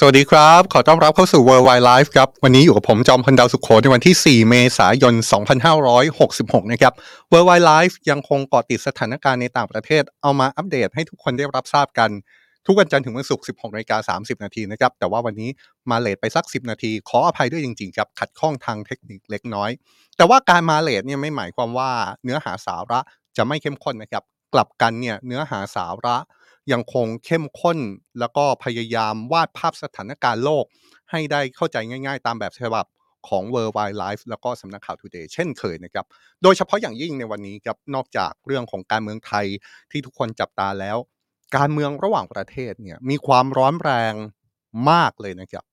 สวัสดีครับ ขอต้อนรับเข้าสู่ World Wide Life ครับ วันนี้อยู่กับผมจอมพลดาวสุขโขในวันที่ 4 เมษายน 2566 นะครับ World Wide Life ยังคงเกาะติดสถานการณ์ในต่างประเทศ เอามาอัปเดตให้ทุกคนได้รับทราบกัน ทุกวันจันทร์ถึงวันศุกร์ 16นาฬิกา30 นาทีนะครับ แต่ว่าวันนี้มาเลทไปสัก 10 นาที ขออภัยด้วยจริงๆครับ ขัดข้องทางเทคนิคเล็กน้อย แต่ว่าการมาเลทเนี่ยไม่หมายความว่าเนื้อหาสาระจะไม่เข้มข้นนะครับ กลับกันเนี่ยเนื้อหาสาระ ยังคงเข้มข้น แล้วก็พยายามวาดภาพสถานการณ์โลก ให้ได้เข้าใจง่ายๆ ตามแบบฉบับของ World Wide Life แล้วก็สำนักข่าว Today เช่นเคยนะครับ โดยเฉพาะอย่างยิ่งในวันนี้ครับ นอกจากเรื่องของการเมืองไทยที่ทุกคนจับตาแล้ว การเมืองระหว่างประเทศเนี่ยมีความร้อนแรงมากเลยนะครับ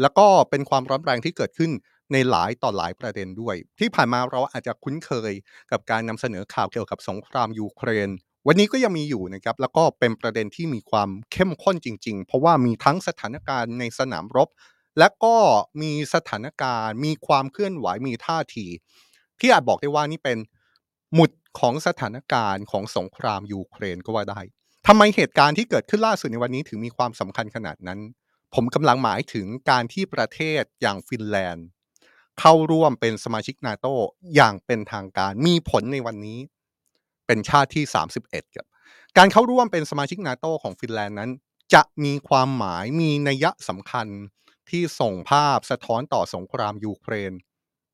แล้วก็เป็นความร้อนแรงที่เกิดขึ้นในหลายต่อหลายประเด็นด้วย ที่ผ่านมาเราอาจจะคุ้นเคยกับการนำเสนอข่าวเกี่ยวกับสงครามยูเครน วันนี้ก็ยังมีอยู่นะครับแล้วก็เป็นประเด็นที่มีความเข้มข้นจริง ๆ เพราะว่ามีทั้งสถานการณ์ในสนามรบ และก็มีสถานการณ์ มีความเคลื่อนไหวมีท่าที ที่อาจบอกได้ว่านี่เป็นหมุดของสถานการณ์ของสงครามยูเครนก็ว่าได้ทำไมเหตุการณ์ที่เกิดขึ้นล่าสุดในวันนี้ถึงมีความสำคัญขนาดนั้น ผมกำลังหมายถึงการที่ประเทศอย่างฟินแลนด์ เข้าร่วมเป็นสมาชิกนาโตอย่างเป็นทางการมีผลในวันนี้ เป็นชาติที่ 31ครับการเข้าร่วมเป็นสมาชิกนาโตของฟินแลนด์นั้น จะมีความหมายมีนัยสำคัญที่ส่งภาพสะท้อนต่อสงครามยูเครน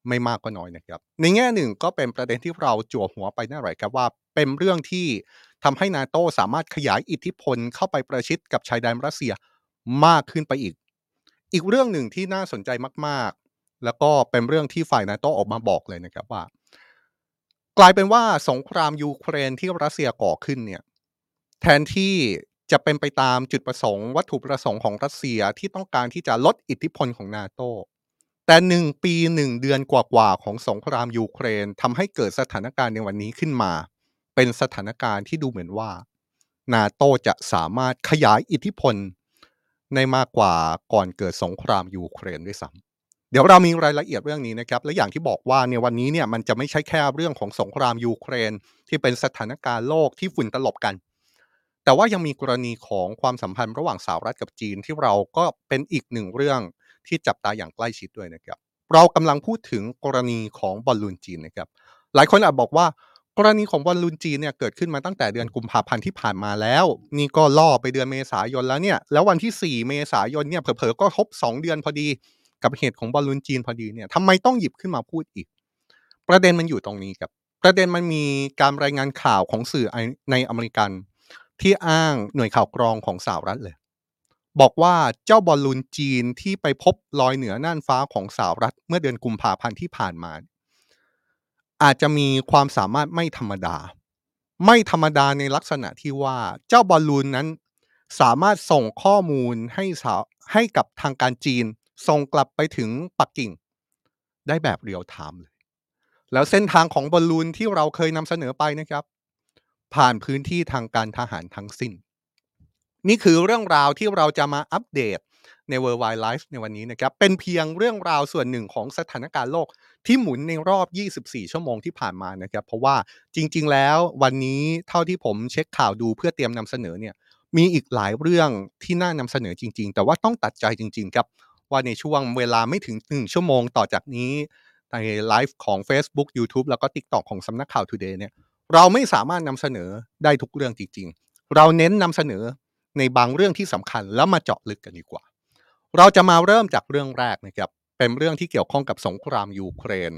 ไม่มากก็น้อยนะครับ ในแง่หนึ่งก็เป็นประเด็นที่เราจั่วหัวไปนั่นแหละครับว่า เป็นเรื่องที่ทำให้นาโตสามารถขยายอิทธิพลเข้าไปประชิดกับชายแดนรัสเซียมากขึ้นไปอีก อีกเรื่องหนึ่งที่น่าสนใจมาก ๆ แล้วก็เป็นเรื่องที่ฝ่ายนาโตออกมาบอกเลยนะครับว่า กลายเป็นว่าสงครามยูเครนที่รัสเซียก่อขึ้นเนี่ยแทนที่จะเป็นไปตามจุดประสงค์วัตถุประสงค์ของรัสเซียที่ต้องการที่จะลดอิทธิพลของนาโตแต่หนึ่งปีหนึ่งเดือนกว่าๆของสงครามยูเครนทำให้เกิดสถานการณ์ในวันนี้ขึ้นมา เป็นสถานการณ์ที่ดูเหมือนว่านาโตจะสามารถขยายอิทธิพลในมากกว่าก่อนเกิดสงครามยูเครนด้วยซ้ำ เดี๋ยวเรามีรายละเอียดเรื่องนี้นะครับ และอย่างที่บอกว่าในวันนี้เนี่ยมันจะไม่ใช่แค่เรื่องของสงครามยูเครน ที่เป็นสถานการณ์โลกที่ฝุ่นตลบกัน แต่ว่ายังมีกรณีของความสัมพันธ์ระหว่างสหรัฐกับจีนที่เราก็เป็นอีกหนึ่งเรื่องที่จับตาอย่างใกล้ชิดด้วยนะครับ เรากำลังพูดถึงกรณีของบอลลูนจีนนะครับ หลายคนอาจบอกว่ากรณีของบอลลูนจีนเนี่ยเกิดขึ้นมาตั้งแต่เดือนกุมภาพันธ์ที่ผ่านมาแล้ว นี่ก็ล่อไปเดือนเมษายนแล้วเนี่ยแล้ววันที่ 4 เมษายนเนี่ยเผลอๆก็ครบ2 เดือนพอดี กับเหตุของบอลลูนจีนพอดีเนี่ยทำไมต้องหยิบขึ้นมาพูดอีก ประเด็นมันอยู่ตรงนี้ครับ ประเด็นมันมีการรายงานข่าวของสื่อในอเมริกัน ที่อ้างหน่วยข่าวกรองของสหรัฐเลย บอกว่าเจ้าบอลลูนจีนที่ไปพบลอยเหนือน่านฟ้าของสหรัฐ เมื่อเดือนกุมภาพันธ์ที่ผ่านมา อาจจะมีความสามารถไม่ธรรมดา ไม่ธรรมดาในลักษณะที่ว่าเจ้าบอลลูนนั้นสามารถส่งข้อมูลให้สาวให้กับทางการจีน ส่งกลับไปถึงปักกิ่ง ได้แบบเรียลไทม์เลย แล้วเส้นทางของบอลลูนที่เราเคยนำเสนอไปนะครับ ผ่านพื้นที่ทางการทหารทั้งสิ้น นี่คือเรื่องราวที่เราจะมาอัปเดตใน World Wide Life ในวันนี้นะครับ เป็นเพียงเรื่องราวส่วนหนึ่งของสถานการณ์โลกที่หมุนในรอบ 24 ชั่วโมงที่ผ่านมานะครับ เพราะว่าจริง ๆ แล้ววันนี้เท่าที่ผมเช็คข่าวดูเพื่อเตรียมนำเสนอเนี่ย มีอีกหลายเรื่องที่น่านำเสนอจริง ๆ แต่ว่าต้องตัดใจจริง ๆ ครับ ว่าในช่วงเวลาไม่ถึง 1 ชั่วโมงต่อจากนี้ในไลฟ์ของ Facebook YouTube แล้วก็ TikTok ของสำนักข่าว Today เนี่ยเราไม่สามารถนำเสนอได้ทุกเรื่องจริง ๆ เราเน้นนำเสนอในบางเรื่องที่สำคัญแล้วมาเจาะลึกกันดีกว่า เราจะมาเริ่มจากเรื่องแรกนะครับเป็นเรื่องที่เกี่ยวข้องกับสงครามยูเครน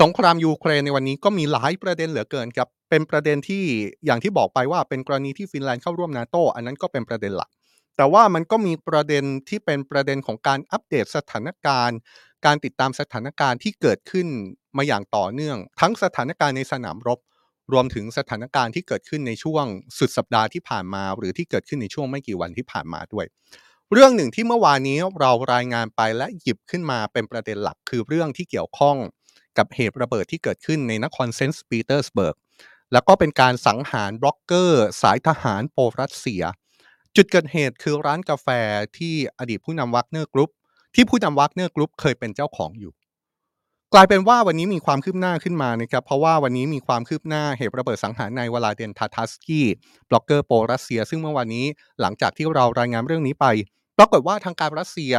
สงครามยูเครนในวันนี้ก็มีหลายประเด็นเหลือเกินครับเป็นประเด็นที่อย่างที่บอกไปว่าเป็นกรณีที่ฟินแลนด์เข้าร่วมนาโตอันนั้นก็เป็นประเด็นหลัก แต่ว่ามันก็มีประเด็นที่เป็นประเด็นของการอัปเดตสถานการณ์ การติดตามสถานการณ์ที่เกิดขึ้นมาอย่างต่อเนื่อง ทั้งสถานการณ์ในสนามรบ รวมถึงสถานการณ์ที่เกิดขึ้นในช่วงสุดสัปดาห์ที่ผ่านมา หรือที่เกิดขึ้นในช่วงไม่กี่วันที่ผ่านมาด้วย เรื่องหนึ่งที่เมื่อวานนี้เรารายงานไปและหยิบขึ้นมาเป็นประเด็นหลักคือเรื่องที่เกี่ยวข้องกับเหตุระเบิดที่เกิดขึ้นในนครเซนต์ปีเตอร์สเบิร์กแล้วก็เป็นการสังหารบล็อกเกอร์ สายทหารโปรรัสเซีย จุดเกิดเหตุคือร้านกาแฟที่อดีตผู้นำวักเนอร์กรุ๊ปที่ผู้นำวักเนอร์กรุ๊ปเคยเป็นเจ้าของอยู่ กลายเป็นว่าวันนี้มีความคืบหน้าขึ้นมานะครับเพราะว่าวันนี้มีความคืบหน้าเหตุระเบิดสังหารนายวลาดเลนทาทาร์สกี้บล็อกเกอร์โปรรัสเซีย ซึ่งเมื่อวานนี้หลังจากที่เรารายงานเรื่องนี้ไปปรากฏว่าทางการรัสเซีย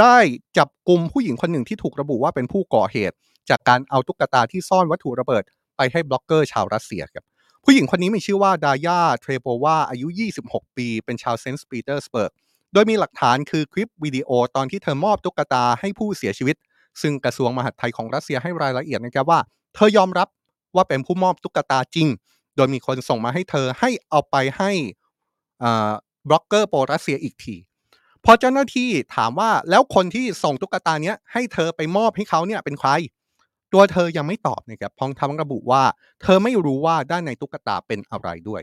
ได้จับกลุ่มผู้หญิงคนหนึ่งที่ถูกระบุว่าเป็นผู้ก่อเหตุ จากการเอาตุ๊กตาที่ซ่อนวัตถุระเบิดไปให้บล็อกเกอร์ชาวรัสเซียครับ ผู้หญิงคนนี้มีชื่อว่าดาร์ยาเทรโปวาอายุ 26 ปี เป็นชาวเซนต์ปีเตอร์สเบิร์ก โดยมีหลักฐานคือคลิปวิดีโอตอนที่เธอมอบตุ๊กตาให้ผู้เสียชีวิต ซึ่งกระทรวงมหาดไทยของรัสเซียให้รายละเอียดนะครับว่า เธอยอมรับว่าเป็นผู้มอบตุ๊กตาจริง โดยมีคนส่งมาให้เธอให้เอาไปให้บล็อกเกอร์โปรรัสเซียอีกทีพอเจ้าหน้าที่ถามว่าแล้วคนที่ส่งตุ๊กตาเนี้ยให้เธอไปมอบให้เขาเนี่ยเป็นใคร ตัวเธอยังไม่ตอบนะครับพองทำระบุว่า เธอไม่รู้ว่าด้านในตุ๊กตาเป็นอะไรด้วย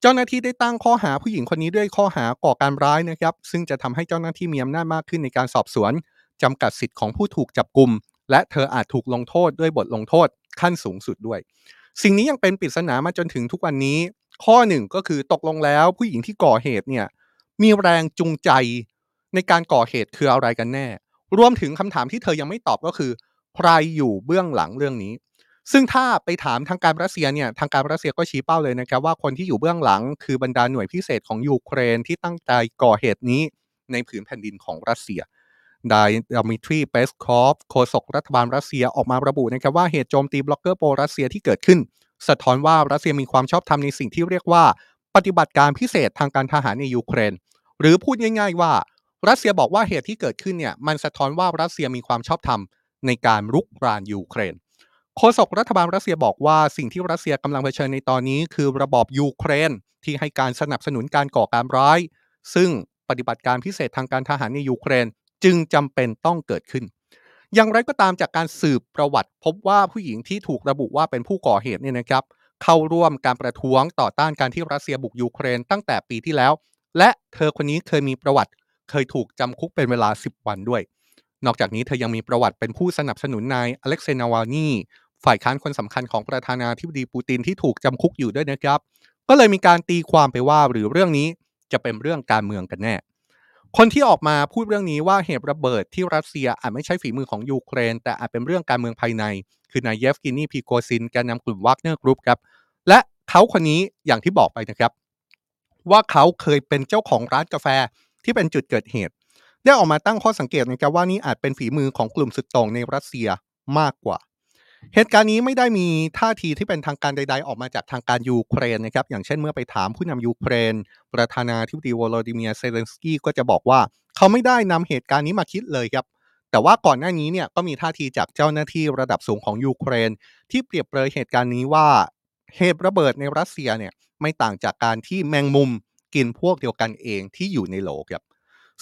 เจ้าหน้าที่ได้ตั้งข้อหาผู้หญิงคนนี้ด้วยข้อหาก่อการร้ายนะครับ ซึ่งจะทำให้เจ้าหน้าที่มีอำนาจมากขึ้นในการสอบสวนจำกัดสิทธิ์ของผู้ถูกจับกลุ่มและเธออาจถูกลงโทษด้วยบทลงโทษขั้นสูงสุดด้วย สิ่งนี้ยังเป็นปริศนามาจนถึงทุกวันนี้ ข้อหนึ่งก็คือตกลงแล้วผู้หญิงที่ก่อเหตุเนี่ยมีแรงจูงใจในการก่อเหตุคืออะไรกันแน่ รวมถึงคำถามที่เธอยังไม่ตอบก็คือ ใครอยู่เบื้องหลังเรื่องนี้ ซึ่งถ้าไปถามทางการรัสเซียเนี่ยทางการรัสเซียก็ชี้เป้าเลยนะครับว่าคนที่อยู่เบื้องหลังคือบรรดาหน่วยพิเศษของยูเครนที่ตั้งใจก่อเหตุนี้ในผืนแผ่นดินของรัสเซียไดดมิทรีเปสคอฟโฆษกรัฐบาลรัสเซียออกมาระบุนะครับว่าเหตุโจมตีบล็อกเกอร์โปรรัสเซียที่เกิดขึ้น สะท้อนว่ารัสเซียมีความชอบธรรมในสิ่งที่เรียกว่า ปฏิบัติการพิเศษทางการทหารในยูเครน หรือพูดง่าย ๆ ว่า รัสเซียบอกว่าเหตุที่เกิดขึ้นเนี่ยมันสะท้อนว่ารัสเซียมีความชอบธรรม ในการรุกรานยูเครนโฆษกรัฐบาลรัสเซียบอกว่าสิ่งที่รัสเซียกำลังเผชิญในตอนนี้คือระบอบยูเครนที่ให้การสนับสนุนการก่อการร้าย ซึ่งปฏิบัติการพิเศษทางการทหารในยูเครนจึงจำเป็นต้องเกิดขึ้น อย่างไรก็ตามจากการสืบประวัติ พบว่าผู้หญิงที่ถูกระบุว่าเป็นผู้ก่อเหตุเนี่ยนะครับ เข้าร่วมการประท้วงต่อต้านการที่รัสเซียบุกยูเครนตั้งแต่ปีที่แล้ว และเธอคนนี้เคยมีประวัติ เคยถูกจำคุกเป็นเวลา 10 วันด้วย นอกจากนี้เธอยังมีประวัติเป็นผู้สนับสนุนนายอเล็กเซนาวาลนีฝ่ายค้านคนสำคัญของประธานาธิบดีปูตินที่ถูกจำคุกอยู่ด้วยนะครับ ก็เลยมีการตีความไปว่าหรือเรื่องนี้จะเป็นเรื่องการเมืองกันแน่ คนที่ออกมาพูดเรื่องนี้ว่าเหตุระเบิดที่รัสเซียอาจไม่ใช่ฝีมือของยูเครน แต่อาจเป็นเรื่องการเมืองภายใน คือนายเยฟเกนีพริโกซินแกนนำกลุ่มวากเนอร์กรุ๊ปครับ และเขาคนนี้อย่างที่บอกไปนะครับ ว่าเขาเคยเป็นเจ้าของร้านกาแฟที่เป็นจุดเกิดเหตุ ได้ออกมาตั้งข้อสังเกตนะครับว่านี่อาจเป็นฝีมือของกลุ่มสุดโต่งในรัสเซียมากกว่า เหตุการณ์นี้ไม่ได้มีท่าทีที่เป็นทางการใด ๆ ออกมาจากทางการยูเครนนะครับอย่างเช่นเมื่อไปถามผู้นำยูเครน ประธานาธิบดีวโลดิเมียร์เซเลนสกี้ก็จะบอกว่า เขาไม่ได้นำเหตุการณ์นี้มาคิดเลยครับแต่ว่าก่อนหน้านี้เนี่ยก็มีท่าทีจากเจ้าหน้าที่ระดับสูงของยูเครน ที่เปรียบเปรยเหตุการณ์นี้ว่าเหตุระเบิดในรัสเซียเนี่ยไม่ต่างจากการที่แมงมุมกินพวกเดียวกันเองที่อยู่ในโหลครับ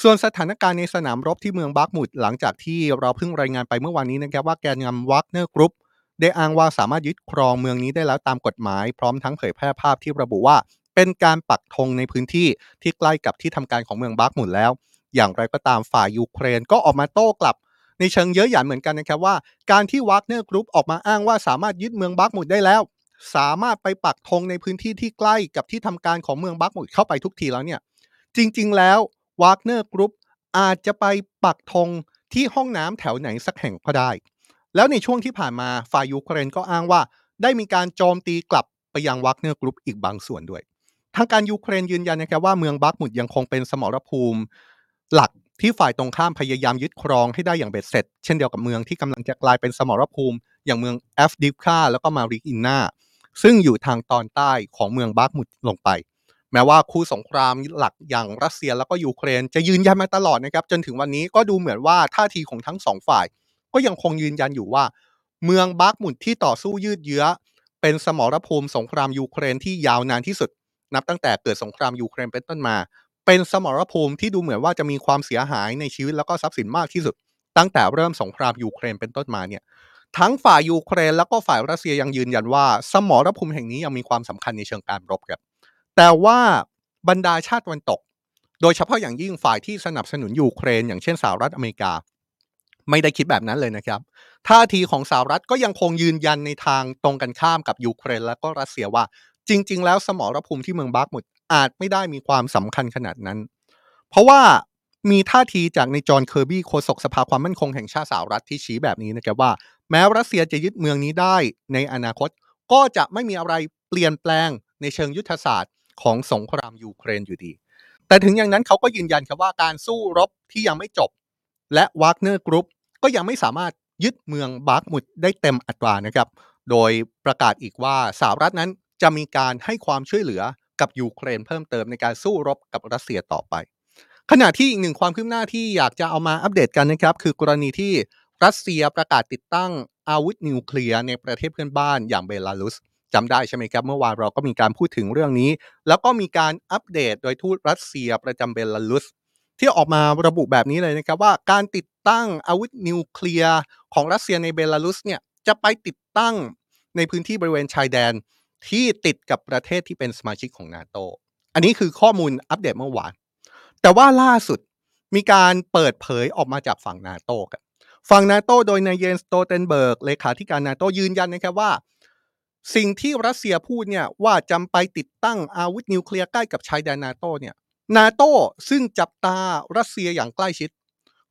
ส่วนสถานการณ์ในสนามรบที่เมืองบักมุดหลังจากที่เราเพิ่งรายงานไปเมื่อวานนี้นะครับว่าแกนนำวักเนอร์กรุ๊ปได้อ้างว่าสามารถยึดครองเมืองนี้ได้แล้วตามกฎหมาย พร้อมทั้งเผยแพร่ภาพที่ระบุว่า เป็นการปักธงในพื้นที่ที่ใกล้กับที่ทำการของเมืองบักมุดแล้ว อย่างไรก็ตามฝ่ายยูเครนก็ออกมาโต้กลับ ในเชิงเย้ยหยันเหมือนกันนะครับว่า การที่วากเนอร์กรุ๊ปออกมาอ้างว่าสามารถยึดเมืองบักมุดได้แล้ว สามารถไปปักธงในพื้นที่ที่ใกล้กับที่ทำการของเมืองบักมุดเข้าไปทุกทีแล้วเนี่ยจริง ๆ แล้ว วากเนอร์กรุ๊ปอาจจะไปปักธงที่ห้องน้ำแถวไหนสักแห่งก็ได้ แล้วในช่วงที่ผ่านมาฝ่ายยูเครนก็อ้างว่า ได้มีการโจมตีกลับไปยังวากเนอร์กรุ๊ปอีกบางส่วนด้วย ทางการยูเครนยืนยันนะครับว่าเมืองบักมุดยังคงเป็นสมรภูมิ หลักที่ฝ่ายตรงข้ามพยายามยึดครองให้ได้อย่างเบ็ดเสร็จ เช่นเดียวกับเมืองที่กำลังจะกลายเป็นสมรภูมิ อย่างเมืองแอฟดิฟคาแล้วก็มาริอินกาซึ่งอยู่ทางตอนใต้ของเมืองบักมุดลงไป แม้ว่าคู่สงครามหลักอย่างรัสเซียแล้วก็ยูเครนจะยืนยันมาตลอดนะครับ จนถึงวันนี้ก็ดูเหมือนว่าท่าทีของทั้งสองฝ่าย ก็ยังคงยืนยันอยู่ว่า เมืองบักมุดที่ต่อสู้ยืดเยื้อ เป็นสมรภูมิสงครามยูเครนที่ยาวนานที่สุด นับตั้งแต่เกิดสงครามยูเครนเป็นต้นมา เป็นสมรภูมิที่ดูเหมือนว่าจะมีความเสียหายในชีวิตแล้วก็ทรัพย์สินมากที่สุด ตั้งแต่เริ่มสงครามยูเครนเป็นต้นมาเนี่ยทั้งฝ่ายยูเครนแล้วก็ฝ่ายรัสเซียยังยืนยันว่า สมรภูมิแห่งนี้ยังมีความสำคัญในเชิงการรบครับ แต่ว่าบรรดาชาติตะวันตก โดยเฉพาะอย่างยิ่งฝ่ายที่สนับสนุนยูเครน อย่างเช่นสหรัฐอเมริกา ไม่ได้คิดแบบนั้นเลยนะครับท่าทีของสหรัฐก็ยังคงยืนยันในทางตรงกันข้ามกับยูเครน และก็รัสเซียว่า จริง ๆ แล้วสมรภูมิที่เมืองบาร์กมุดอาจไม่ได้มีความสำคัญขนาดนั้น เพราะว่ามีท่าทีจากนายจอห์นเคอร์บี้โฆษกสภาความมั่นคงแห่งชาติสหรัฐที่ชี้แบบนี้นะครับว่า แม้รัสเซียจะยึดเมืองนี้ได้ในอนาคต ก็จะไม่มีอะไรเปลี่ยนแปลงในเชิงยุทธศาสตร์ ของสงครามยูเครนอยู่ดี แต่ถึงอย่างนั้นเขาก็ยืนยันครับว่าการสู้รบที่ยังไม่จบ และวากเนอร์กรุ๊ปก็ยังไม่สามารถยึดเมืองบาร์กมุดได้เต็มอัตรานะครับ โดยประกาศอีกว่าสหรัฐนั้นจะมีการให้ความช่วยเหลือกับยูเครนเพิ่มเติมในการสู้รบกับรัสเซียต่อไป ขณะที่อีกหนึ่งความคืบหน้าที่อยากจะเอามาอัปเดตกันนะครับ คือกรณีที่รัสเซียประกาศติดตั้งอาวุธนิวเคลียร์ในประเทศเพื่อนบ้านอย่างเบลารุส จำได้ใช่ไหมครับ เมื่อวานเราก็มีการพูดถึงเรื่องนี้ แล้วก็มีการอัปเดตโดยทูตรัสเซียประจำเบลารุส ที่ออกมาระบุแบบนี้เลยนะครับว่าการติดตั้งอาวุธนิวเคลียร์ของรัสเซียในเบลารุสเนี่ยจะไปติดตั้งในพื้นที่บริเวณชายแดนที่ติดกับประเทศที่เป็นสมาชิกของนาโตอันนี้คือข้อมูลอัปเดตเมื่อวาน แต่ว่าล่าสุดมีการเปิดเผยออกมาจากฝั่งนาโตกันฝั่งนาโตโดยนายเยนสโตลเทนเบิร์กเลขาธิการนาโตยืนยันนะครับว่า สิ่งที่รัสเซียพูดเนี่ยว่าจะไปติดตั้งอาวุธนิวเคลียร์ใกล้กับชายแดนนาโตเนี่ยนาโตซึ่งจับตารัสเซียอย่างใกล้ชิด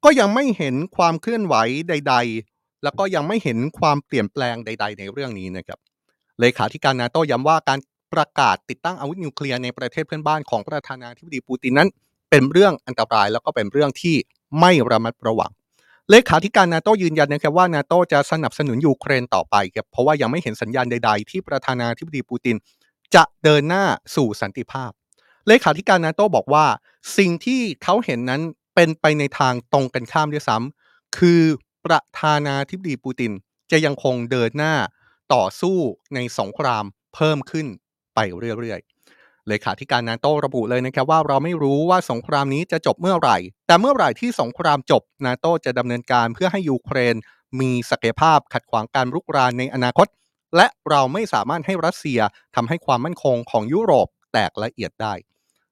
ก็ยังไม่เห็นความเคลื่อนไหวใด ๆ แล้วก็ยังไม่เห็นความเปลี่ยนแปลงใด ๆ ในเรื่องนี้นะครับเลขาธิการนาโตย้ำว่าการประกาศติดตั้งอาวุธนิวเคลียร์ในประเทศเพื่อนบ้านของประธานาธิบดีปูตินนั้น เป็นเรื่องอันตรายแล้วก็เป็นเรื่องที่ไม่ระมัดระวัง เลขาธิการนาโตยืนยันนะครับว่านาโตจะสนับสนุนยูเครนต่อไปครับเพราะว่ายังไม่เห็นสัญญาณใด ๆ ที่ประธานาธิบดีปูติน จะเดินหน้าสู่สันติภาพ เลขาธิการนาโตบอกว่า สิ่งที่เขาเห็นนั้นเป็นไปในทางตรงกันข้ามด้วยซ้ำคือประธานาธิบดีปูตินจะยังคงเดินหน้าต่อสู้ในสงครามเพิ่มขึ้นไปเรื่อยๆ เลขาธิการนาโตระบุเลยนะครับว่าเราไม่รู้ว่าสงครามนี้จะจบเมื่อไหร่ แต่เมื่อไหร่ที่สงครามจบนาโตจะดำเนินการเพื่อให้ยูเครน มีศักยภาพขัดขวางการรุกรานในอนาคต และเราไม่สามารถให้รัสเซียทำให้ความมั่นคงของยุโรปแตกละเอียดได้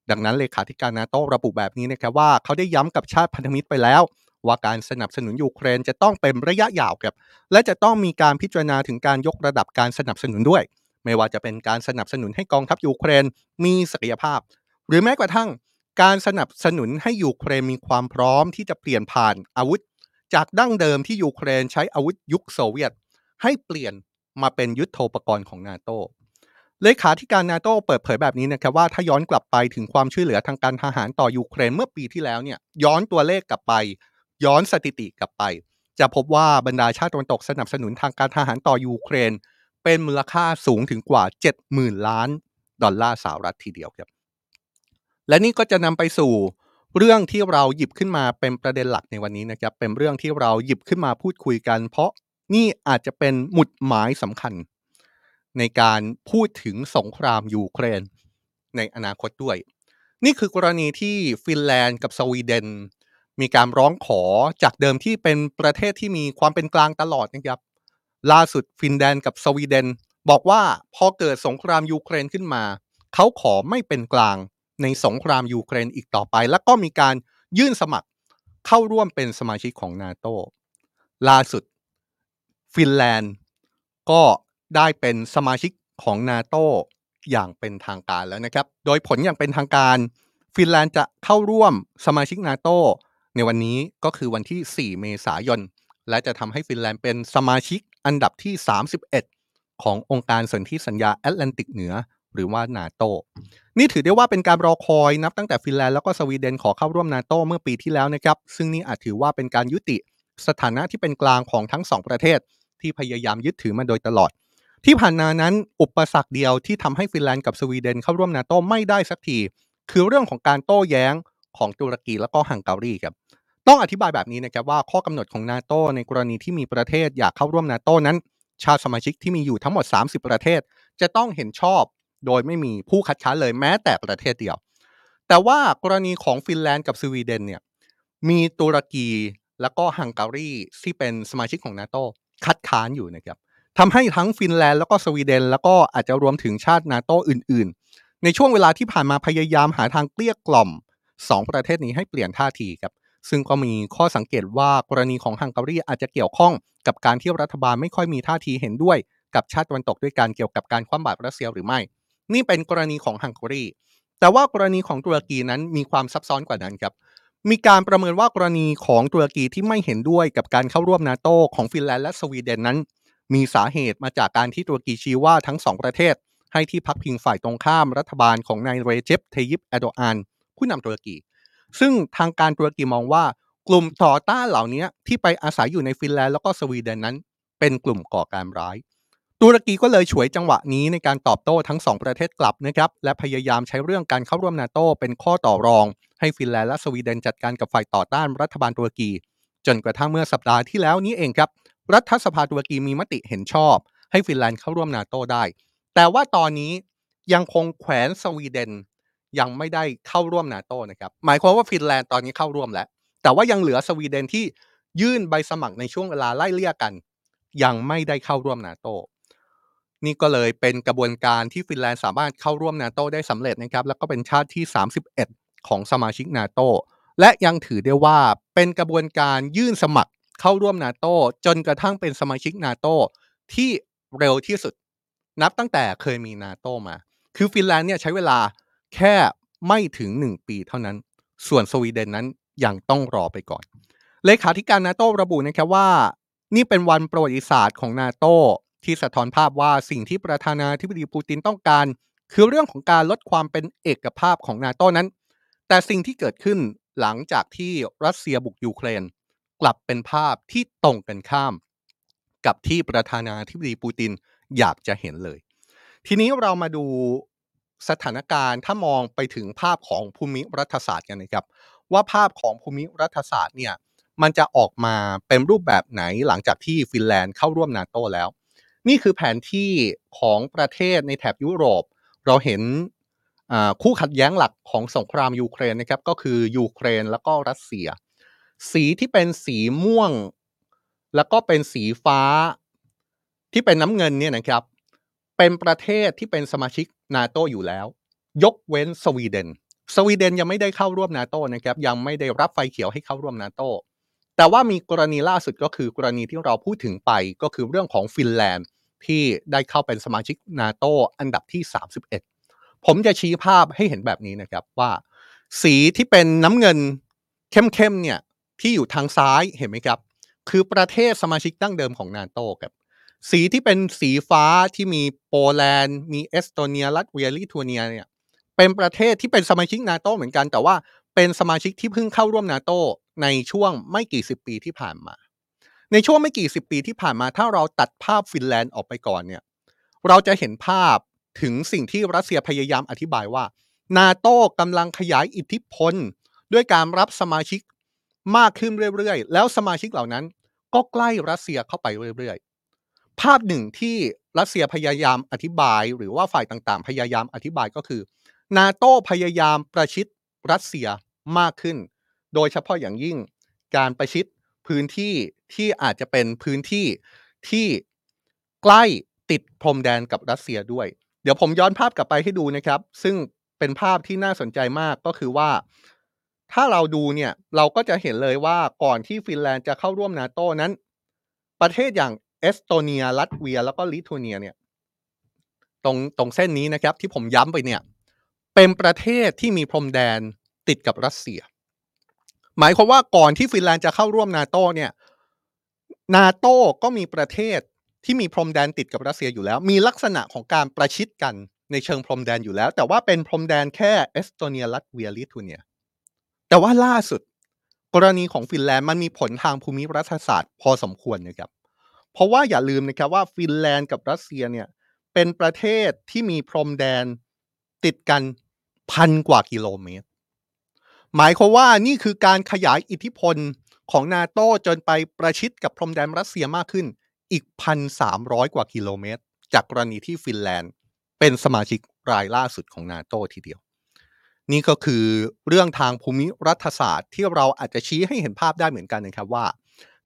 ดังนั้นเลขาธิการนาโตระบุแบบนี้นะครับว่าเขาได้ย้ำกับชาติพันธมิตรไปแล้วว่าการสนับสนุนยูเครนจะต้องเป็นระยะยาวครับและจะต้องมีการพิจารณาถึงการยกระดับการสนับสนุนด้วย ไม่ว่าจะเป็นการสนับสนุนให้กองทัพยูเครนมีศักยภาพ หรือแม้กระทั่งการสนับสนุนให้ยูเครนมีความพร้อมที่จะเปลี่ยนผ่านอาวุธ จากดั้งเดิมที่ยูเครนใช้อาวุธยุคโซเวียต ให้เปลี่ยนมาเป็นยุทโธปกรณ์ของนาโตเลขาธิการนาโตเปิดเผยแบบนี้นะครับว่าถ้าย้อนกลับไปถึงความช่วยเหลือทางการทหารต่อยูเครนเมื่อปีที่แล้วเนี่ยย้อนตัวเลขกลับไป ย้อนสถิติกลับไป จะพบว่าบรรดาชาติตะวันตกสนับสนุนทางการทหารต่อยูเครน เป็นมูลค่าสูงถึงกว่า 70,000 ล้านดอลลาร์สหรัฐทีเดียวครับ และนี่ก็จะนำไปสู่เรื่องที่เราหยิบขึ้นมาเป็นประเด็นหลักในวันนี้นะครับ เป็นเรื่องที่เราหยิบขึ้นมาพูดคุยกัน เพราะนี่อาจจะเป็นหมุดหมายสำคัญ ในการพูดถึงสงครามยูเครน ในอนาคตด้วย นี่คือกรณีที่ฟินแลนด์กับสวีเดน มีการร้องขอจากเดิมที่เป็นประเทศที่มีความเป็นกลางตลอดนะครับ ล่าสุดฟินแลนด์กับสวีเดน บอกว่าพอเกิดสงครามยูเครนขึ้นมา เขาขอไม่เป็นกลางในสงครามยูเครนอีกต่อไป แล้วก็มีการยื่นสมัครเข้าร่วมเป็นสมาชิกของนาโตล่าสุด ฟินแลนด์ก็ได้เป็นสมาชิกของนาโตอย่างเป็นทางการแล้วนะครับ โดยผลอย่างเป็นทางการ ฟินแลนด์จะเข้าร่วมสมาชิกนาโตในวันนี้ก็คือวันที่ 4 เมษายน และจะทำให้ฟินแลนด์เป็นสมาชิกอันดับที่ 31 ขององค์การสนธิสัญญาแอตแลนติกเหนือ หรือว่านาโต นี่ถือได้ว่าเป็นการรอคอยนับตั้งแต่ฟินแลนด์แล้วก็สวีเดนขอเข้าร่วมนาโตเมื่อปีที่แล้วนะครับ ซึ่งนี่อาจถือว่าเป็นการยุติสถานะที่เป็นกลางของทั้งสองประเทศ ที่พยายามยึดถือมาโดยตลอด ที่ผ่านมานั้น อุปสรรคเดียวที่ทำให้ฟินแลนด์กับสวีเดนเข้าร่วมนาโตไม่ได้สักที คือเรื่องของการโต้แย้งของตุรกีแล้วก็ฮังการีครับ ต้องอธิบายแบบนี้นะครับว่าข้อกำหนดของนาโตในกรณีที่มีประเทศอยากเข้าร่วมนาโตนั้น ชาติสมาชิกที่มีอยู่ทั้งหมด 30 ประเทศ จะต้องเห็นชอบ โดยไม่มีผู้คัดค้านเลยแม้แต่ประเทศเดียว แต่ว่ากรณีของฟินแลนด์กับสวีเดนเนี่ยมีตุรกีแล้วก็ฮังการีที่เป็นสมาชิกของนาโตคัดค้านอยู่นะครับทำให้ทั้งฟินแลนด์แล้วก็สวีเดน แล้วก็อาจจะรวมถึงชาตินาโตอื่น ๆ ในช่วงเวลาที่ผ่านมาพยายามหาทางเกลี้ยกล่อม 2 ประเทศนี้ให้เปลี่ยนท่าทีครับ ซึ่งก็มีข้อสังเกตว่ากรณีของฮังการีอาจจะเกี่ยวข้องกับการที่รัฐบาลไม่ค่อยมีท่าทีเห็นด้วยกับชาติตะวันตกด้วยการเกี่ยวกับการคว่ำบาตรรัสเซียหรือไม่ นี่เป็นกรณีของฮังการี แต่ว่ากรณีของตุรกีนั้นมีความซับซ้อนกว่านั้นครับ มีการประเมินว่ากรณีของตุรกีที่ไม่เห็นด้วยกับการเข้าร่วมนาโตของฟินแลนด์และสวีเดนนั้น มีสาเหตุมาจากการที่ตุรกีชี้ว่าทั้งสองประเทศ ให้ที่พักพิงฝ่ายตรงข้ามรัฐบาลของนายเรเจปเทยิปแอโดอานผู้นำตุรกี ซึ่งทางการตุรกีมองว่ากลุ่มต่อต้านเหล่านี้ที่ไปอาศัยอยู่ในฟินแลนด์แล้วก็สวีเดนนั้น เป็นกลุ่มก่อการร้าย ตุรกีก็เลยฉวยจังหวะนี้ในการตอบโต้ทั้งสองประเทศกลับนะครับและพยายามใช้เรื่องการเข้าร่วมนาโตเป็นข้อต่อรอง ให้ฟินแลนด์และสวีเดนจัดการกับฝ่ายต่อต้านรัฐบาลตุรกี จนกระทั่งเมื่อสัปดาห์ที่แล้วนี้เองครับ รัฐสภาตุรกีมีมติเห็นชอบ ให้ฟินแลนด์เข้าร่วมนาโตได้ แต่ว่าตอนนี้ยังคงแขวนสวีเดน ยังไม่ได้เข้าร่วมนาโตนะครับหมายความว่าฟินแลนด์ตอนนี้เข้าร่วมแล้ว แต่ว่ายังเหลือสวีเดนที่ยื่นใบสมัครในช่วงเวลาไล่เลี่ยกัน ยังไม่ได้เข้าร่วมนาโตนี่ก็เลยเป็นกระบวนการที่ฟินแลนด์สามารถเข้าร่วมนาโตได้สำเร็จนะครับ แล้วก็เป็นชาติที่ 31 ของสมาชิกนาโตและยังถือได้ว่าเป็นกระบวนการยื่นสมัครเข้าร่วมนาโตจนกระทั่งเป็นสมาชิกนาโตที่เร็วที่สุด นับตั้งแต่เคยมีนาโตมา คือฟินแลนด์เนี่ยใช้เวลา แค่ไม่ถึง 1 ปีเท่านั้น ส่วนสวีเดนนั้นยังต้องรอไปก่อน เลขาธิการนาโตระบุนะครับว่า นี่เป็นวันประวัติศาสตร์ของนาโตที่สะท้อนภาพว่าสิ่งที่ประธานาธิบดีปูตินต้องการ คือเรื่องของการลดความเป็นเอกภาพของนาโตนั้น แต่สิ่งที่เกิดขึ้นหลังจากที่รัสเซียบุกยูเครน กลับเป็นภาพที่ตรงกันข้าม กับที่ประธานาธิบดีปูตินอยากจะเห็นเลย ทีนี้เรามาดู สถานการณ์ถ้ามองไปถึงภาพของภูมิรัฐศาสตร์กันนะครับ ว่าภาพของภูมิรัฐศาสตร์เนี่ยมันจะออกมาเป็นรูปแบบไหนหลังจากที่ฟินแลนด์เข้าร่วมนาโตแล้ว นี่คือแผนที่ของประเทศในแถบยุโรป เราเห็นคู่ขัดแย้งหลักของสงครามยูเครนนะครับก็คือยูเครนแล้วก็รัสเซีย สีที่เป็นสีม่วง แล้วก็เป็นสีฟ้าที่เป็นน้ำเงินเนี่ยนะครับเป็นประเทศที่เป็นสมาชิก นาโตอยู่แล้ว ยกเว้นสวีเดน สวีเดนยังไม่ได้เข้าร่วมนาโตนะครับยังไม่ได้รับไฟเขียวให้เข้าร่วมนาโตแต่ว่ามีกรณีล่าสุดก็คือกรณีที่เราพูดถึงไปก็คือเรื่องของฟินแลนด์ที่ได้เข้าเป็นสมาชิกนาโตอันดับที่ 31 ผมจะชี้ภาพให้เห็นแบบนี้นะครับว่า สีที่เป็นน้ำเงินเข้มๆเนี่ยที่อยู่ทางซ้ายเห็นไหมครับ คือประเทศสมาชิกดั้งเดิมของนาโตครับ สีที่เป็นสีฟ้าที่มีโปแลนด์ มีเอสโตเนีย ลัตเวียลิทัวเนียเนี่ยเป็นประเทศที่เป็นสมาชิกนาโตเหมือนกัน แต่ว่าเป็นสมาชิกที่เพิ่งเข้าร่วมนาโตในช่วงไม่กี่สิบปีที่ผ่านมา ในช่วงไม่กี่สิบปีที่ผ่านมา ถ้าเราตัดภาพฟินแลนด์ออกไปก่อนเนี่ยเราจะเห็นภาพถึงสิ่งที่รัสเซียพยายามอธิบายว่านาโตกำลังขยายอิทธิพล ด้วยการรับสมาชิกมากขึ้นเรื่อยๆ แล้วสมาชิกเหล่านั้นก็ใกล้รัสเซียเข้าไปเรื่อย ภาพหนึ่งที่รัสเซียพยายามอธิบาย หรือว่าฝ่ายต่างๆ พยายามอธิบายก็คือ นาโตพยายามประชิดรัสเซียมากขึ้น โดยเฉพาะอย่างยิ่งการประชิดพื้นที่ที่อาจจะเป็นพื้นที่ที่ใกล้ติดพรมแดนกับรัสเซียด้วย เดี๋ยวผมย้อนภาพกลับไปให้ดูนะครับ ซึ่งเป็นภาพที่น่าสนใจมากก็คือว่า ถ้าเราดูเนี่ยเราก็จะเห็นเลยว่าก่อนที่ฟินแลนด์จะเข้าร่วมนาโตนั้น ประเทศอย่าง เอสโตเนียลัตเวีย แล้วก็ลิทัวเนียเนี่ยตรงตรงเส้นนี้นะครับที่ผมย้ำไปเนี่ยเป็นประเทศที่มีพรมแดนติดกับรัสเซีย หมายความว่าก่อนที่ฟินแลนด์จะเข้าร่วมนาโตเนี่ยนาโตก็มีประเทศที่มีพรมแดนติดกับรัสเซียอยู่แล้ว มีลักษณะของการประชิดกันในเชิงพรมแดนอยู่แล้ว แต่ว่าเป็นพรมแดนแค่เอสโตเนียลัตเวียลิทัวเนีย แต่ว่าล่าสุด กรณีของฟินแลนด์มันมีผลทางภูมิรัฐศาสตร์พอสมควรนะครับ เพราะว่าอย่าลืมนะครับว่าฟินแลนด์กับรัสเซียเนี่ยเป็นประเทศที่มีพรมแดนติดกันพันกว่ากิโลเมตร หมายความว่านี่คือการขยายอิทธิพลของนาโตจนไปประชิดกับพรมแดนรัสเซียมากขึ้นอีกพันสามร้อยกว่ากิโลเมตร จากกรณีที่ฟินแลนด์เป็นสมาชิกรายล่าสุดของนาโตทีเดียว นี่ก็คือเรื่องทางภูมิรัฐศาสตร์ที่เราอาจจะชี้ให้เห็นภาพได้เหมือนกันนะครับว่า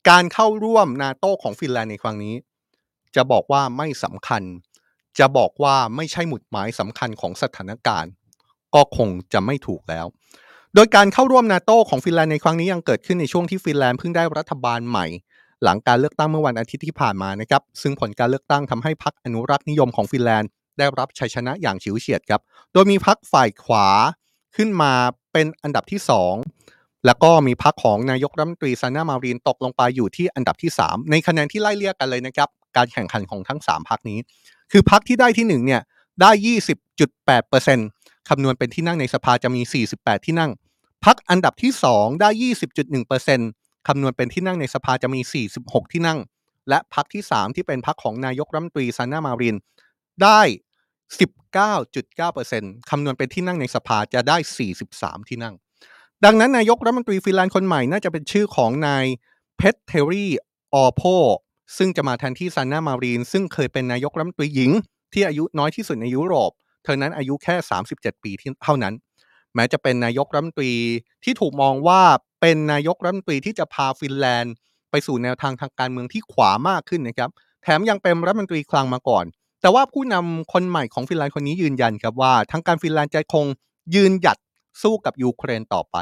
การเข้าร่วมนาโตของฟินแลนด์ในครั้งนี้ จะบอกว่าไม่สำคัญ จะบอกว่าไม่ใช่หมุดหมายสำคัญของสถานการณ์ ก็คงจะไม่ถูกแล้ว โดยการเข้าร่วมนาโตของฟินแลนด์ในครั้งนี้ยังเกิดขึ้นในช่วงที่ฟินแลนด์เพิ่งได้รัฐบาลใหม่ หลังการเลือกตั้งเมื่อวันอาทิตย์ที่ผ่านมานะครับ ซึ่งผลการเลือกตั้งทำให้พรรคอนุรักษ์นิยมของฟินแลนด์ได้รับชัยชนะอย่างฉิวเฉียดครับ โดยมีพรรคฝ่ายขวาขึ้นมาเป็นอันดับที่ 2 แล้วก็มีพรรคของนายกรัฐมนตรีซานนามารินตกลงไปอยู่ที่อันดับที่ 3 ในคะแนนที่ไล่เลี่ยกันเลยนะครับ การแข่งขันของทั้ง 3พักนี้ คือพักที่ได้ที่1เนี่ยได้ 20.8%คำนวณเป็นที่นั่งในสภาจะมี 48 ที่นั่งพักอันดับที่ 2 ได้ 20.1%คำนวณเป็นที่นั่งในสภาจะมี 46 ที่นั่ง และพักที่ 3 ที่เป็นพักของนายกรัฐมนตรีซานามารินได้ 19.9%คำนวณเป็นที่นั่งในสภาจะได้ 43 ที่นั่ง ดังนั้นนายกรัฐมนตรีฟินแลนด์คนใหม่น่าจะเป็นชื่อของนายเพตเทอรี ออร์โพซึ่งจะมาแทนที่ซานนามาริน ซึ่งเคยเป็นนายกรัฐมนตรีหญิง ที่อายุน้อยที่สุดในยุโรป เธอนั้นอายุแค่ 37 ปีเท่านั้น แม้จะเป็นนายกรัฐมนตรีที่ถูกมองว่าเป็นนายกรัฐมนตรีที่จะพาฟินแลนด์ ไปสู่แนวทางทางการเมืองที่ขวามากขึ้นนะครับ แถมยังเป็นรัฐมนตรีคลังมาก่อน แต่ว่าผู้นำคนใหม่ของฟินแลนด์คนนี้ยืนยันครับว่าทางการฟินแลนด์จะคงยืนหยัด สู้กับยูเครนต่อไป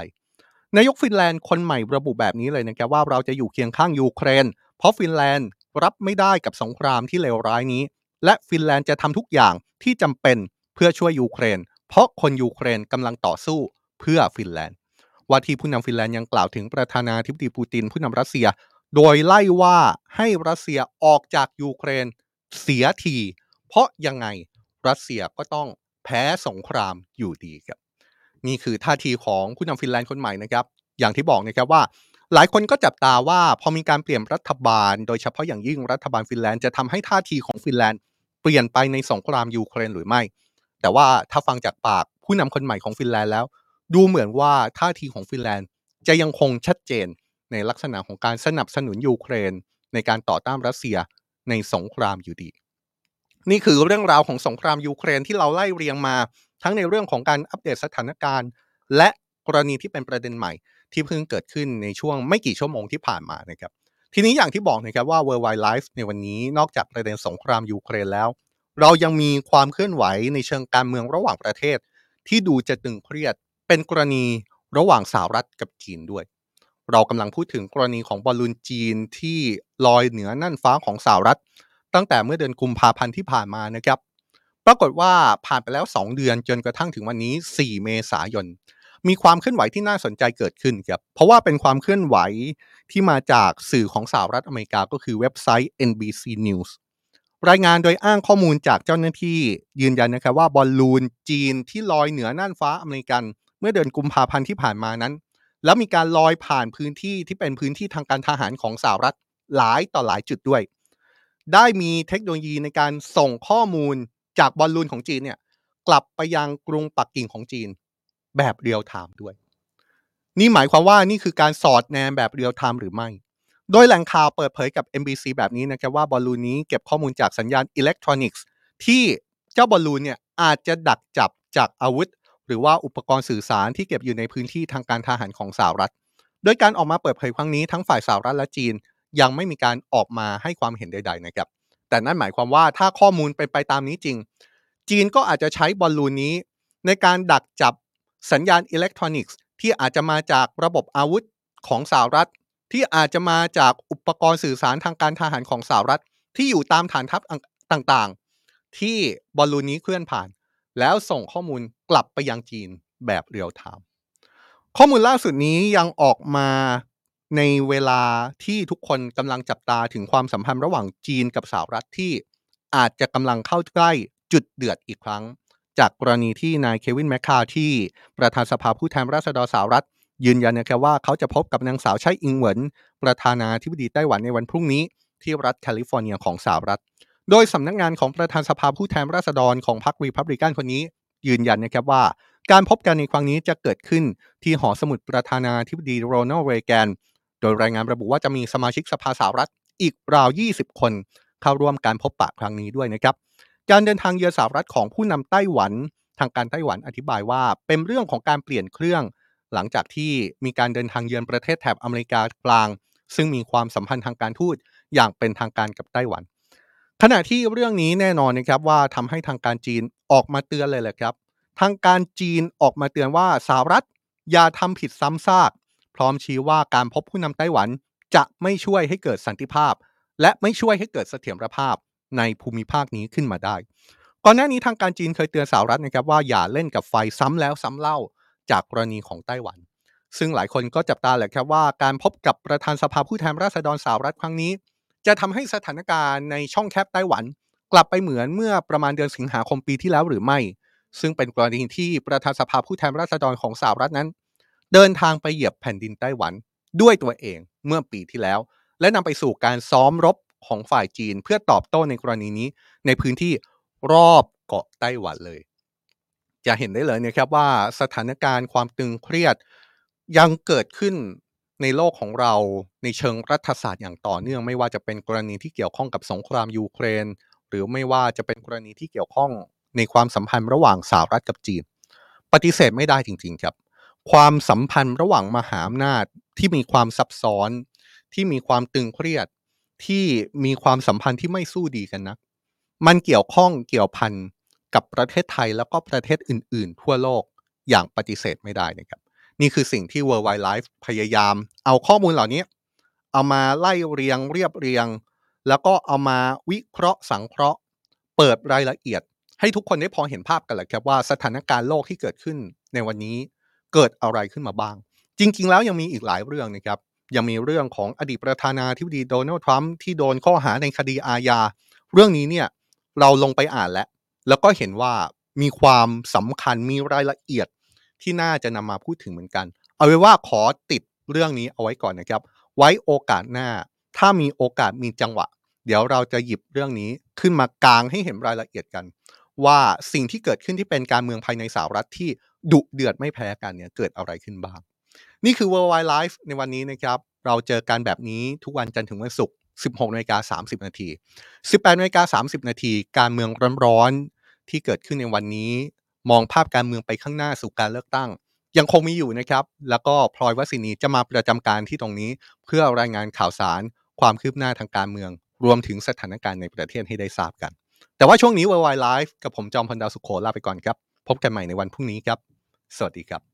นายกฟินแลนด์คนใหม่ระบุแบบนี้เลยนะครับว่าเราจะอยู่เคียงข้างยูเครน เพราะฟินแลนด์รับไม่ได้กับสงครามที่เลวร้ายนี้ และฟินแลนด์จะทำทุกอย่างที่จำเป็นเพื่อช่วยยูเครน เพราะคนยูเครนกำลังต่อสู้เพื่อฟินแลนด์ ว่าที่ผู้นำฟินแลนด์ยังกล่าวถึงประธานาธิบดีปูตินผู้นำรัสเซีย โดยไล่ว่าให้รัสเซียออกจากยูเครนเสียที เพราะยังไงรัสเซียก็ต้องแพ้สงครามอยู่ดีครับ นี่คือท่าทีของผู้นำฟินแลนด์คนใหม่นะครับ อย่างที่บอกนะครับว่า หลายคนก็จับตาว่าพอมีการเปลี่ยนรัฐบาล โดยเฉพาะอย่างยิ่งรัฐบาลฟินแลนด์จะทำให้ท่าทีของฟินแลนด์เปลี่ยนไปในสงครามยูเครนหรือไม่ แต่ว่าถ้าฟังจากปากผู้นำคนใหม่ของฟินแลนด์แล้ว ดูเหมือนว่าท่าทีของฟินแลนด์จะยังคงชัดเจนในลักษณะของการสนับสนุนยูเครน ในการต่อต้านรัสเซียในสงครามอยู่ดี นี่คือเรื่องราวของสงครามยูเครนที่เราไล่เรียงมา ทั้งในเรื่องของการอัปเดตสถานการณ์ และกรณีที่เป็นประเด็นใหม่ที่เพิ่งเกิดขึ้นในช่วงไม่กี่ชั่วโมงที่ผ่านมานะครับทีนี้อย่างที่บอกนะครับว่า World Wide Life ในวันนี้นอกจากประเด็นสงครามยูเครนแล้ว เรายังมีความเคลื่อนไหวในเชิงการเมืองระหว่างประเทศ ที่ดูจะตึงเครียด เป็นกรณีระหว่างสหรัฐกับจีนด้วย เรากำลังพูดถึงกรณีของบอลลูนจีนที่ลอยเหนือน่านฟ้าของสหรัฐ ตั้งแต่เมื่อเดือนกุมภาพันธ์ที่ผ่านมานะครับ ปรากฏว่าผ่านไปแล้ว 2 เดือนจนกระทั่งถึงวันนี้ 4 เมษายน มีความเคลื่อนไหวที่น่าสนใจเกิดขึ้นครับ เพราะว่าเป็นความเคลื่อนไหวที่มาจากสื่อของสหรัฐอเมริกาก็คือเว็บไซต์ NBC News รายงานโดยอ้างข้อมูลจากเจ้าหน้าที่ยืนยันนะครับว่าบอลลูนจีนที่ลอยเหนือน่านฟ้าอเมริกัน เมื่อเดือนกุมภาพันธ์ที่ผ่านมานั้น แล้วมีการลอยผ่านพื้นที่ที่เป็นพื้นที่ทางการทหารของสหรัฐหลายต่อหลายจุดด้วย ได้มีเทคโนโลยีในการส่งข้อมูล จากบอลลูนของจีนเนี่ย กลับไปยังกรุงปักกิ่งของจีน แบบเรียลไทม์ด้วย นี่หมายความว่านี่คือการสอดแนมแบบเรียลไทม์หรือไม่ โดยแหล่งข่าวเปิดเผยกับ NBC แบบนี้นะครับว่าบอลลูนนี้เก็บข้อมูลจากสัญญาณอิเล็กทรอนิกส์ ที่เจ้าบอลลูนเนี่ยอาจจะดักจับจากอาวุธ หรือว่าอุปกรณ์สื่อสารที่เก็บอยู่ในพื้นที่ทางการทหารของสหรัฐโดยการออกมาเปิดเผยครั้งนี้ทั้งฝ่ายสหรัฐและจีนยังไม่มีการออกมาให้ความเห็นใด ๆ นะครับ แต่นั่นหมายความว่าถ้าข้อมูลเป็นไปตามนี้จริง จีนก็อาจจะใช้บอลลูนนี้ ในการดักจับสัญญาณอิเล็กทรอนิกส์ ที่อาจจะมาจากระบบอาวุธของสหรัฐ ที่อาจจะมาจากอุปกรณ์สื่อสารทางการทหารของสหรัฐ ที่อยู่ตามฐานทัพต่างๆ ที่บอลลูนนี้เคลื่อนผ่าน แล้วส่งข้อมูลกลับไปยังจีนแบบเรียลไทม์ข้อมูลล่าสุดนี้ยังออกมา ในเวลาที่ทุกคนกำลังจับตาถึงความสัมพันธ์ระหว่างจีนกับสหรัฐที่อาจจะกำลังเข้าใกล้จุดเดือดอีกครั้ง จากกรณีที่นายเควินแมคคาร์ธีประธานสภาผู้แทนราษฎรสหรัฐ ยืนยันนะครับว่าเขาจะพบกับนางสาวไช่อิงเหวินประธานาธิบดีไต้หวันในวันพรุ่งนี้ ที่รัฐแคลิฟอร์เนียของสหรัฐ โดยสำนักงานของประธานสภาผู้แทนราษฎรของพรรครีพับลิกันคนนี้ ยืนยันนะครับว่า การพบกันในครั้งนี้จะเกิดขึ้นที่หอสมุดประธานาธิบดีโรนัลด์เรแกน โดยรายงานระบุว่าจะมีสมาชิกสภาสหรัฐอีกราว 20 คนเข้าร่วมการพบปะครั้งนี้ด้วยนะครับการเดินทางเยือนสหรัฐของผู้นำไต้หวัน ทางการไต้หวันอธิบายว่าเป็นเรื่องของการเปลี่ยนเครื่อง หลังจากที่มีการเดินทางเยือนประเทศแถบอเมริกากลาง ซึ่งมีความสัมพันธ์ทางการทูตอย่างเป็นทางการกับไต้หวัน ขณะที่เรื่องนี้แน่นอนนะครับว่าทำให้ทางการจีนออกมาเตือนเลยแหละครับ ทางการจีนออกมาเตือนว่าสหรัฐอย่าทำผิดซ้ำซาก พร้อมชี้ว่าการพบผู้นำไต้หวันจะไม่ช่วยให้เกิดสันติภาพ และไม่ช่วยให้เกิดเสถียรภาพในภูมิภาคนี้ขึ้นมาได้ ก่อนหน้านี้ทางการจีนเคยเตือนสหรัฐนะครับว่าอย่าเล่นกับไฟซ้ำแล้วซ้ำเล่าจากกรณีของไต้หวัน ซึ่งหลายคนก็จับตาแหละครับว่าการพบกับประธานสภาผู้แทนราษฎรสหรัฐครั้งนี้ จะทำให้สถานการณ์ในช่องแคบไต้หวัน กลับไปเหมือนเมื่อประมาณเดือนสิงหาคมปีที่แล้วหรือไม่ ซึ่งเป็นกรณีที่ประธานสภาผู้แทนราษฎรของสหรัฐนั้น เดินทางไปเหยียบแผ่นดินไต้หวันด้วยตัวเองเมื่อปีที่แล้ว และนำไปสู่การซ้อมรบของฝ่ายจีน เพื่อตอบโต้ในกรณีนี้ ในพื้นที่รอบเกาะไต้หวันเลย จะเห็นได้เลยนะครับว่าสถานการณ์ความตึงเครียดยังเกิดขึ้นในโลกของเราในเชิงรัฐศาสตร์อย่างต่อเนื่องไม่ว่าจะเป็นกรณีที่เกี่ยวข้องกับสงครามยูเครน หรือไม่ว่าจะเป็นกรณีที่เกี่ยวข้องในความสัมพันธ์ระหว่างสหรัฐกับจีน ปฏิเสธไม่ได้จริง ๆ ครับ ความสัมพันธ์ระหว่างมหาอำนาจที่มีความซับซ้อน ที่มีความตึงเครียด ที่มีความสัมพันธ์ที่ไม่สู้ดีกันนะมันเกี่ยวข้องเกี่ยวพันกับประเทศไทยแล้วก็ประเทศอื่น ๆ ทั่วโลกอย่างปฏิเสธไม่ได้นะครับ นี่คือสิ่งที่ World Wide Life พยายาม เอาข้อมูลเหล่านี้ เอามาไล่เรียงเรียบเรียง แล้วก็เอามาวิเคราะห์สังเคราะห์ เปิดรายละเอียด ให้ทุกคนได้พอเห็นภาพกันแหละครับว่าสถานการณ์โลกที่เกิดขึ้นในวันนี้ เกิดอะไรขึ้นมาบ้าง จริง ๆ แล้วยังมีอีกหลายเรื่องนะครับ ยังมีเรื่องของอดีตประธานาธิบดีโดนัลด์ทรัมป์ที่โดนข้อหาในคดีอาญา เรื่องนี้เนี่ยเราลงไปอ่านแล้ว แล้วก็เห็นว่ามีความสำคัญมีรายละเอียดที่น่าจะนำมาพูดถึงเหมือนกัน เอาไว้ว่าขอติดเรื่องนี้เอาไว้ก่อนนะครับ ไว้โอกาสหน้า ถ้ามีโอกาสมีจังหวะ เดี๋ยวเราจะหยิบเรื่องนี้ขึ้นมากลางให้เห็นรายละเอียดกัน ว่าสิ่งที่เกิดขึ้นที่เป็นการเมืองภายในสหรัฐที่ ดุเดือดไม่แพ้กันเนี่ยเกิดอะไรขึ้นบ้าง นี่คือ World Wide Life ในวันนี้นะครับ เราเจอกันแบบนี้ทุกวันจันทร์ถึงวันศุกร์ 16นาฬิกา30 นาที 18นาฬิกา30 นาที การเมืองร้อนๆที่เกิดขึ้นในวันนี้ มองภาพการเมืองไปข้างหน้าสู่การเลือกตั้ง ยังคงมีอยู่นะครับ แล้วก็พลอยวัสินีจะมาประจำการที่ตรงนี้ เพื่อรายงานข่าวสาร ความคืบหน้าทางการเมือง รวมถึงสถานการณ์ในประเทศให้ได้ทราบกัน แต่ว่าช่วงนี้ World Wide Life กับผมจอมพันดาวสุขโขลาไปก่อนครับ พบกันใหม่ในวันพรุ่งนี้ครับ สวัสดีครับ